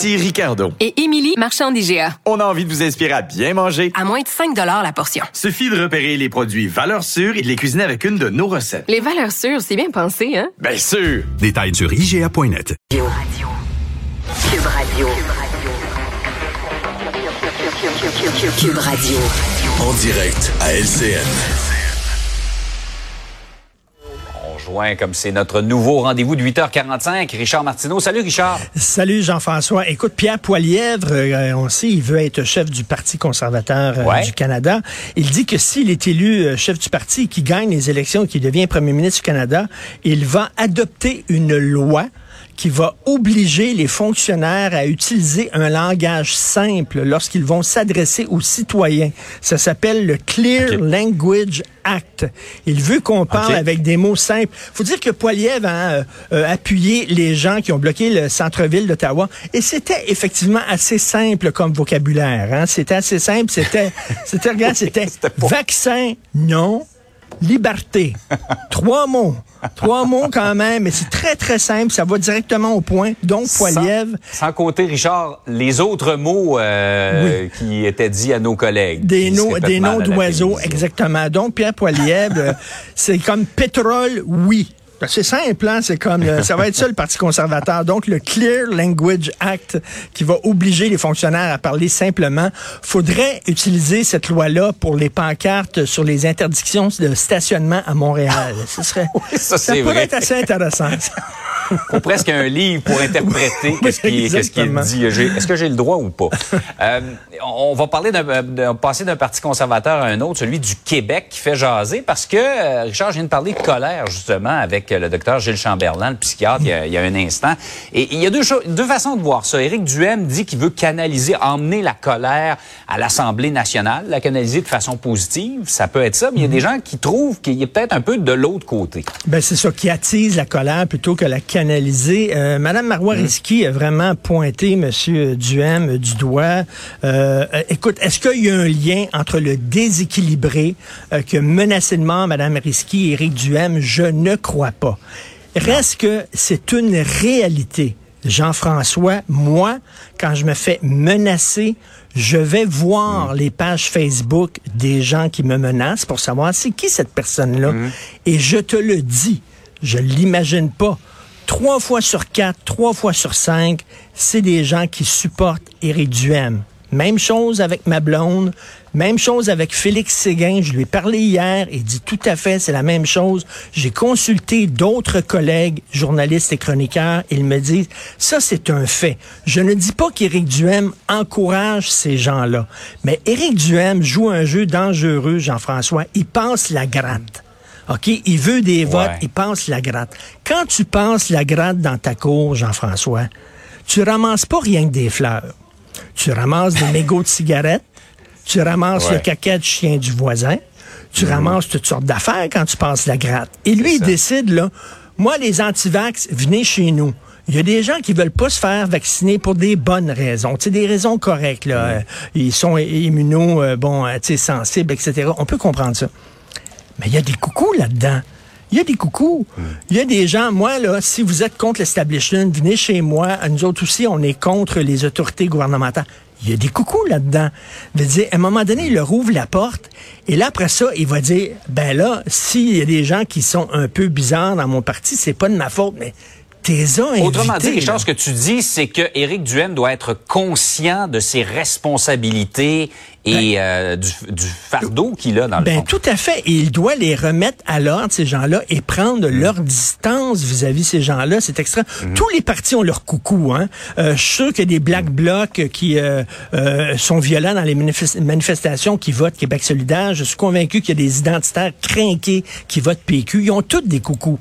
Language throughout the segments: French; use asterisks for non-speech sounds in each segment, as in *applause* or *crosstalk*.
Ici Ricardo. Et Émilie, marchand d'IGA. On a envie de vous inspirer à bien manger. À moins de 5 la portion. Suffit de repérer les produits valeurs sûres et de les cuisiner avec une de nos recettes. Les valeurs sûres, c'est bien pensé, hein? Bien sûr! Détails sur IGA.net. Cube Radio. Cube Radio. En direct à LCN. Comme c'est notre nouveau rendez-vous de 8h45. Richard Martineau. Salut Richard. Salut Jean-François. Écoute, Pierre Poilièvre, euh, on sait, il veut être chef du Parti conservateur euh, Ouais. du Canada. Il dit que s'il est élu euh, chef du parti, qu'il gagne les élections et qu'il devient premier ministre du Canada, il va adopter une loi qui va obliger les fonctionnaires à utiliser un langage simple lorsqu'ils vont s'adresser aux citoyens. Ça s'appelle le Clear. Language Act. Il veut qu'on parle avec des mots simples. faut dire que Poiliev a euh, euh, appuyé les gens qui ont bloqué le centre-ville d'Ottawa et c'était effectivement assez simple comme vocabulaire. Hein? C'était assez simple. C'était, c'était, regarde, *laughs* c'était vaccin, non, liberté. *laughs* Trois mots. Trois mots quand même, mais c'est très, très simple. Ça va directement au point. Donc, Poiliev, Sans, sans compter, Richard, les autres mots euh, qui étaient dits à nos collègues. Des répètent des noms d'oiseaux, exactement. Donc, Pierre Poilievre, euh, c'est comme pétrole, oui. C'est simple, hein? c'est comme euh, ça va être ça le Parti conservateur. Donc le Clear Language Act qui va obliger les fonctionnaires à parler simplement. Faudrait utiliser cette loi-là pour les pancartes sur les interdictions de stationnement à Montréal. Ce serait *laughs* ça, pourrait vrai. être assez intéressant. Faut presque un livre pour interpréter qu'est-ce qui, est- est Exactement. dit. Est-ce que j'ai le droit ou pas? Euh, on va parler d'un, passer d'un parti conservateur à un autre, celui du Québec, qui fait jaser, parce que, euh, Richard, je viens de parler de colère, justement, avec le docteur Gilles Chamberlain, le psychiatre, il y a, il y a un instant. Et il y a deux, deux façons de voir ça. Éric Duhem dit qu'il veut canaliser, emmener la colère à l'Assemblée nationale, la canaliser de façon positive. Ça peut être ça, mais il y a des gens qui trouvent qu'il y a peut-être un peu de l'autre côté. Ben, c'est ça qui attise la colère plutôt que la canaliser. Euh, Madame Marois Mmh. A vraiment pointé Monsieur Duhem du doigt. Euh, euh, écoute, est-ce qu'il y a un lien entre le déséquilibré euh, que menacé de mort Madame Risky et Éric Duhem? Je ne crois pas. Reste que c'est une réalité. Jean-François, moi, quand je me fais menacer, je vais voir les pages Facebook des gens qui me menacent pour savoir c'est qui cette personne-là. Et je te le dis, je l'imagine pas. Trois fois sur quatre, trois fois sur cinq, c'est des gens qui supportent Éric Duhem. Même chose avec ma blonde, même chose avec Félix Séguin. Je lui ai parlé hier et dit tout à fait, c'est la même chose. J'ai consulté d'autres collègues, journalistes et chroniqueurs. Ils me disent, ça c'est un fait. Je ne dis pas qu'Éric Duhem encourage ces gens-là, mais Éric Duhem joue un jeu dangereux, Jean-François. Il passe la gratte. OK? Il veut des votes, Ouais. il passe la gratte. Quand tu passes la gratte dans ta cour, Jean-François, tu ramasses pas rien que des fleurs. Tu ramasses des *laughs* mégots de cigarettes, tu ramasses Ouais. le caca du chien du voisin, tu ramasses toutes sortes d'affaires quand tu passes la gratte. Et lui, il décide, là, moi, les antivax, venez chez nous. Il y a des gens qui veulent pas se faire vacciner pour des bonnes raisons, tu sais, des raisons correctes, là. Euh, Ils sont immuno, euh, bon, euh, tu sais, sensibles, etc. On peut comprendre ça. Mais il y a des coucous là-dedans. Il y a des coucous. Il y a des gens, moi, là, si vous êtes contre l'establishment, venez chez moi. Nous autres aussi, on est contre les autorités gouvernementales. Il y a des coucous là-dedans. Veut dire, à un moment donné, il leur ouvre la porte. Et là, après ça, il va dire, ben là, s'il y a des gens qui sont un peu bizarres dans mon parti, c'est pas de ma faute, mais. Autrement dit, Richard, là. ce que tu dis, c'est que Éric Duhem doit être conscient de ses responsabilités et euh, du, du fardeau qu'il a dans le Ben fond. tout à fait. Et il doit les remettre à l'ordre, ces gens-là, et prendre Mm. leur distance vis-à-vis ces gens-là. C'est extra. Mm-hmm. Tous les partis ont leur coucou. Hein. Euh, je suis sûr qu'il y a des black blocs qui euh, euh, sont violents dans les manifes- manifestations qui votent Québec solidaire. Je suis convaincu qu'il y a des identitaires crinqués qui votent PQ. Ils ont tous des coucous.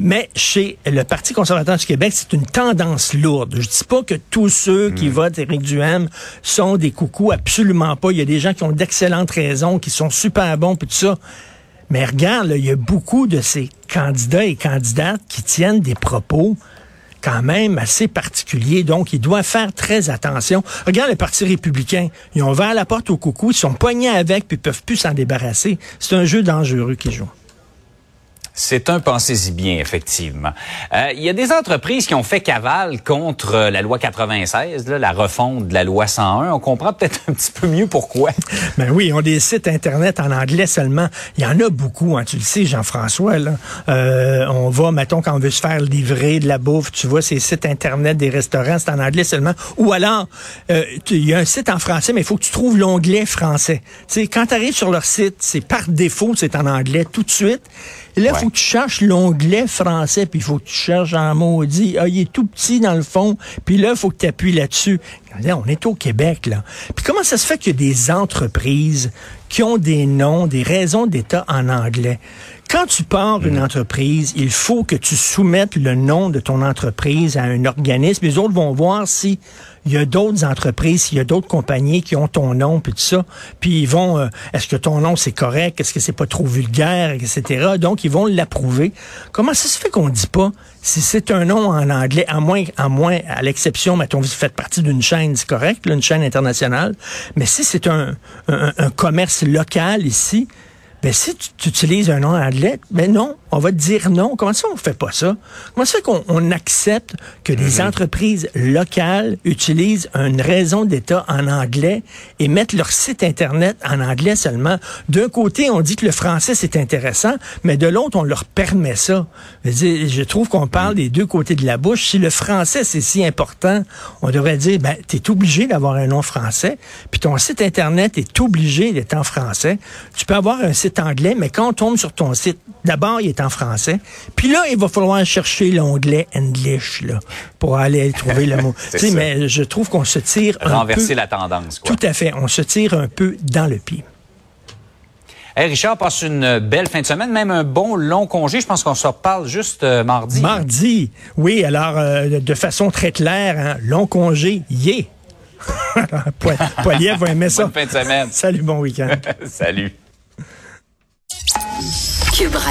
Mais chez le Parti conservateur du Québec, c'est une tendance lourde. Je dis pas que tous ceux qui votent Éric Duhem sont des coucous, absolument pas. Il y a des gens qui ont d'excellentes raisons, qui sont super bons, puis tout ça. Mais regarde, il y a beaucoup de ces candidats et candidates qui tiennent des propos quand même assez particuliers. Donc, ils doivent faire très attention. Regarde le Parti républicain. Ils ont ouvert la porte au coucou, ils sont poignés avec, puis ils peuvent plus s'en débarrasser. C'est un jeu dangereux qu'ils jouent. C'est un pensez-y bien, effectivement. Euh, Il y a des entreprises qui ont fait cavale contre euh, la loi 96, là, la refonte de la loi 101. On comprend peut-être un petit peu mieux pourquoi. *laughs* Ben oui, ont des sites Internet en anglais seulement. Il y en a beaucoup, hein, tu le sais, Jean-François. Euh, on va, mettons, quand on veut se faire livrer de la bouffe, tu vois, ces sites Internet des restaurants, c'est en anglais seulement. Ou alors, euh, il y a un site en français, mais il faut que tu trouves l'onglet français. Tu quand tu arrives sur leur site, c'est par défaut, c'est en anglais tout de suite. Et là, il Ouais. faut que tu cherches l'onglet français, puis il faut que tu cherches en maudit. Ah, il est tout petit dans le fond, puis là, il faut que tu appuies là-dessus. Regardez, On est au Québec, là. Puis comment ça se fait qu'il y a des entreprises qui ont des noms, des raisons d'État en anglais? Quand tu pars une entreprise, il faut que tu soumettes le nom de ton entreprise à un organisme. Les autres vont voir si il y a d'autres entreprises, s'il y a d'autres compagnies qui ont ton nom, puis tout ça. Puis ils vont, euh, est-ce que ton nom c'est correct, est-ce que c'est pas trop vulgaire, etc. Donc ils vont l'approuver. Comment ça se fait qu'on dit pas si c'est un nom en anglais, à moins, à moins, à l'exception, mettons, vous faites partie d'une chaîne, c'est correct, là, une chaîne internationale. Mais si c'est un, un, un commerce local ici, ben, si tu, utilises un nom anglais, ben non, on va te dire non. Comment ça, on fait pas ça? Comment ça fait qu'on on accepte que des entreprises locales utilisent une raison d'État en anglais et mettent leur site Internet en anglais seulement? D'un côté, on dit que le français, c'est intéressant, mais de l'autre, on leur permet ça. Je, dire, je trouve qu'on parle des deux côtés de la bouche. Si le français, c'est si important, on devrait dire, ben, tu es obligé d'avoir un nom français, puis ton site Internet est obligé d'être en français. Tu peux avoir un site anglais, mais quand on tombe sur ton site, d'abord, il est en français. Puis là, il va falloir chercher l'onglet English, là, pour aller trouver le *laughs* mot. Tu sais, mais je trouve qu'on se tire un Renverser peu... la tendance, quoi. Tout à fait. On se tire un peu dans le pied. Hey, Richard, passe une belle fin de semaine, même un bon long congé. Je pense qu'on se reparle juste euh, mardi. Mardi, oui, alors euh, de façon très claire, hein, long congé, yeah! *laughs* Po- Poiliev va aimer ça. Bonne fin de semaine. Salut, bon week-end. *laughs* Salut. Cube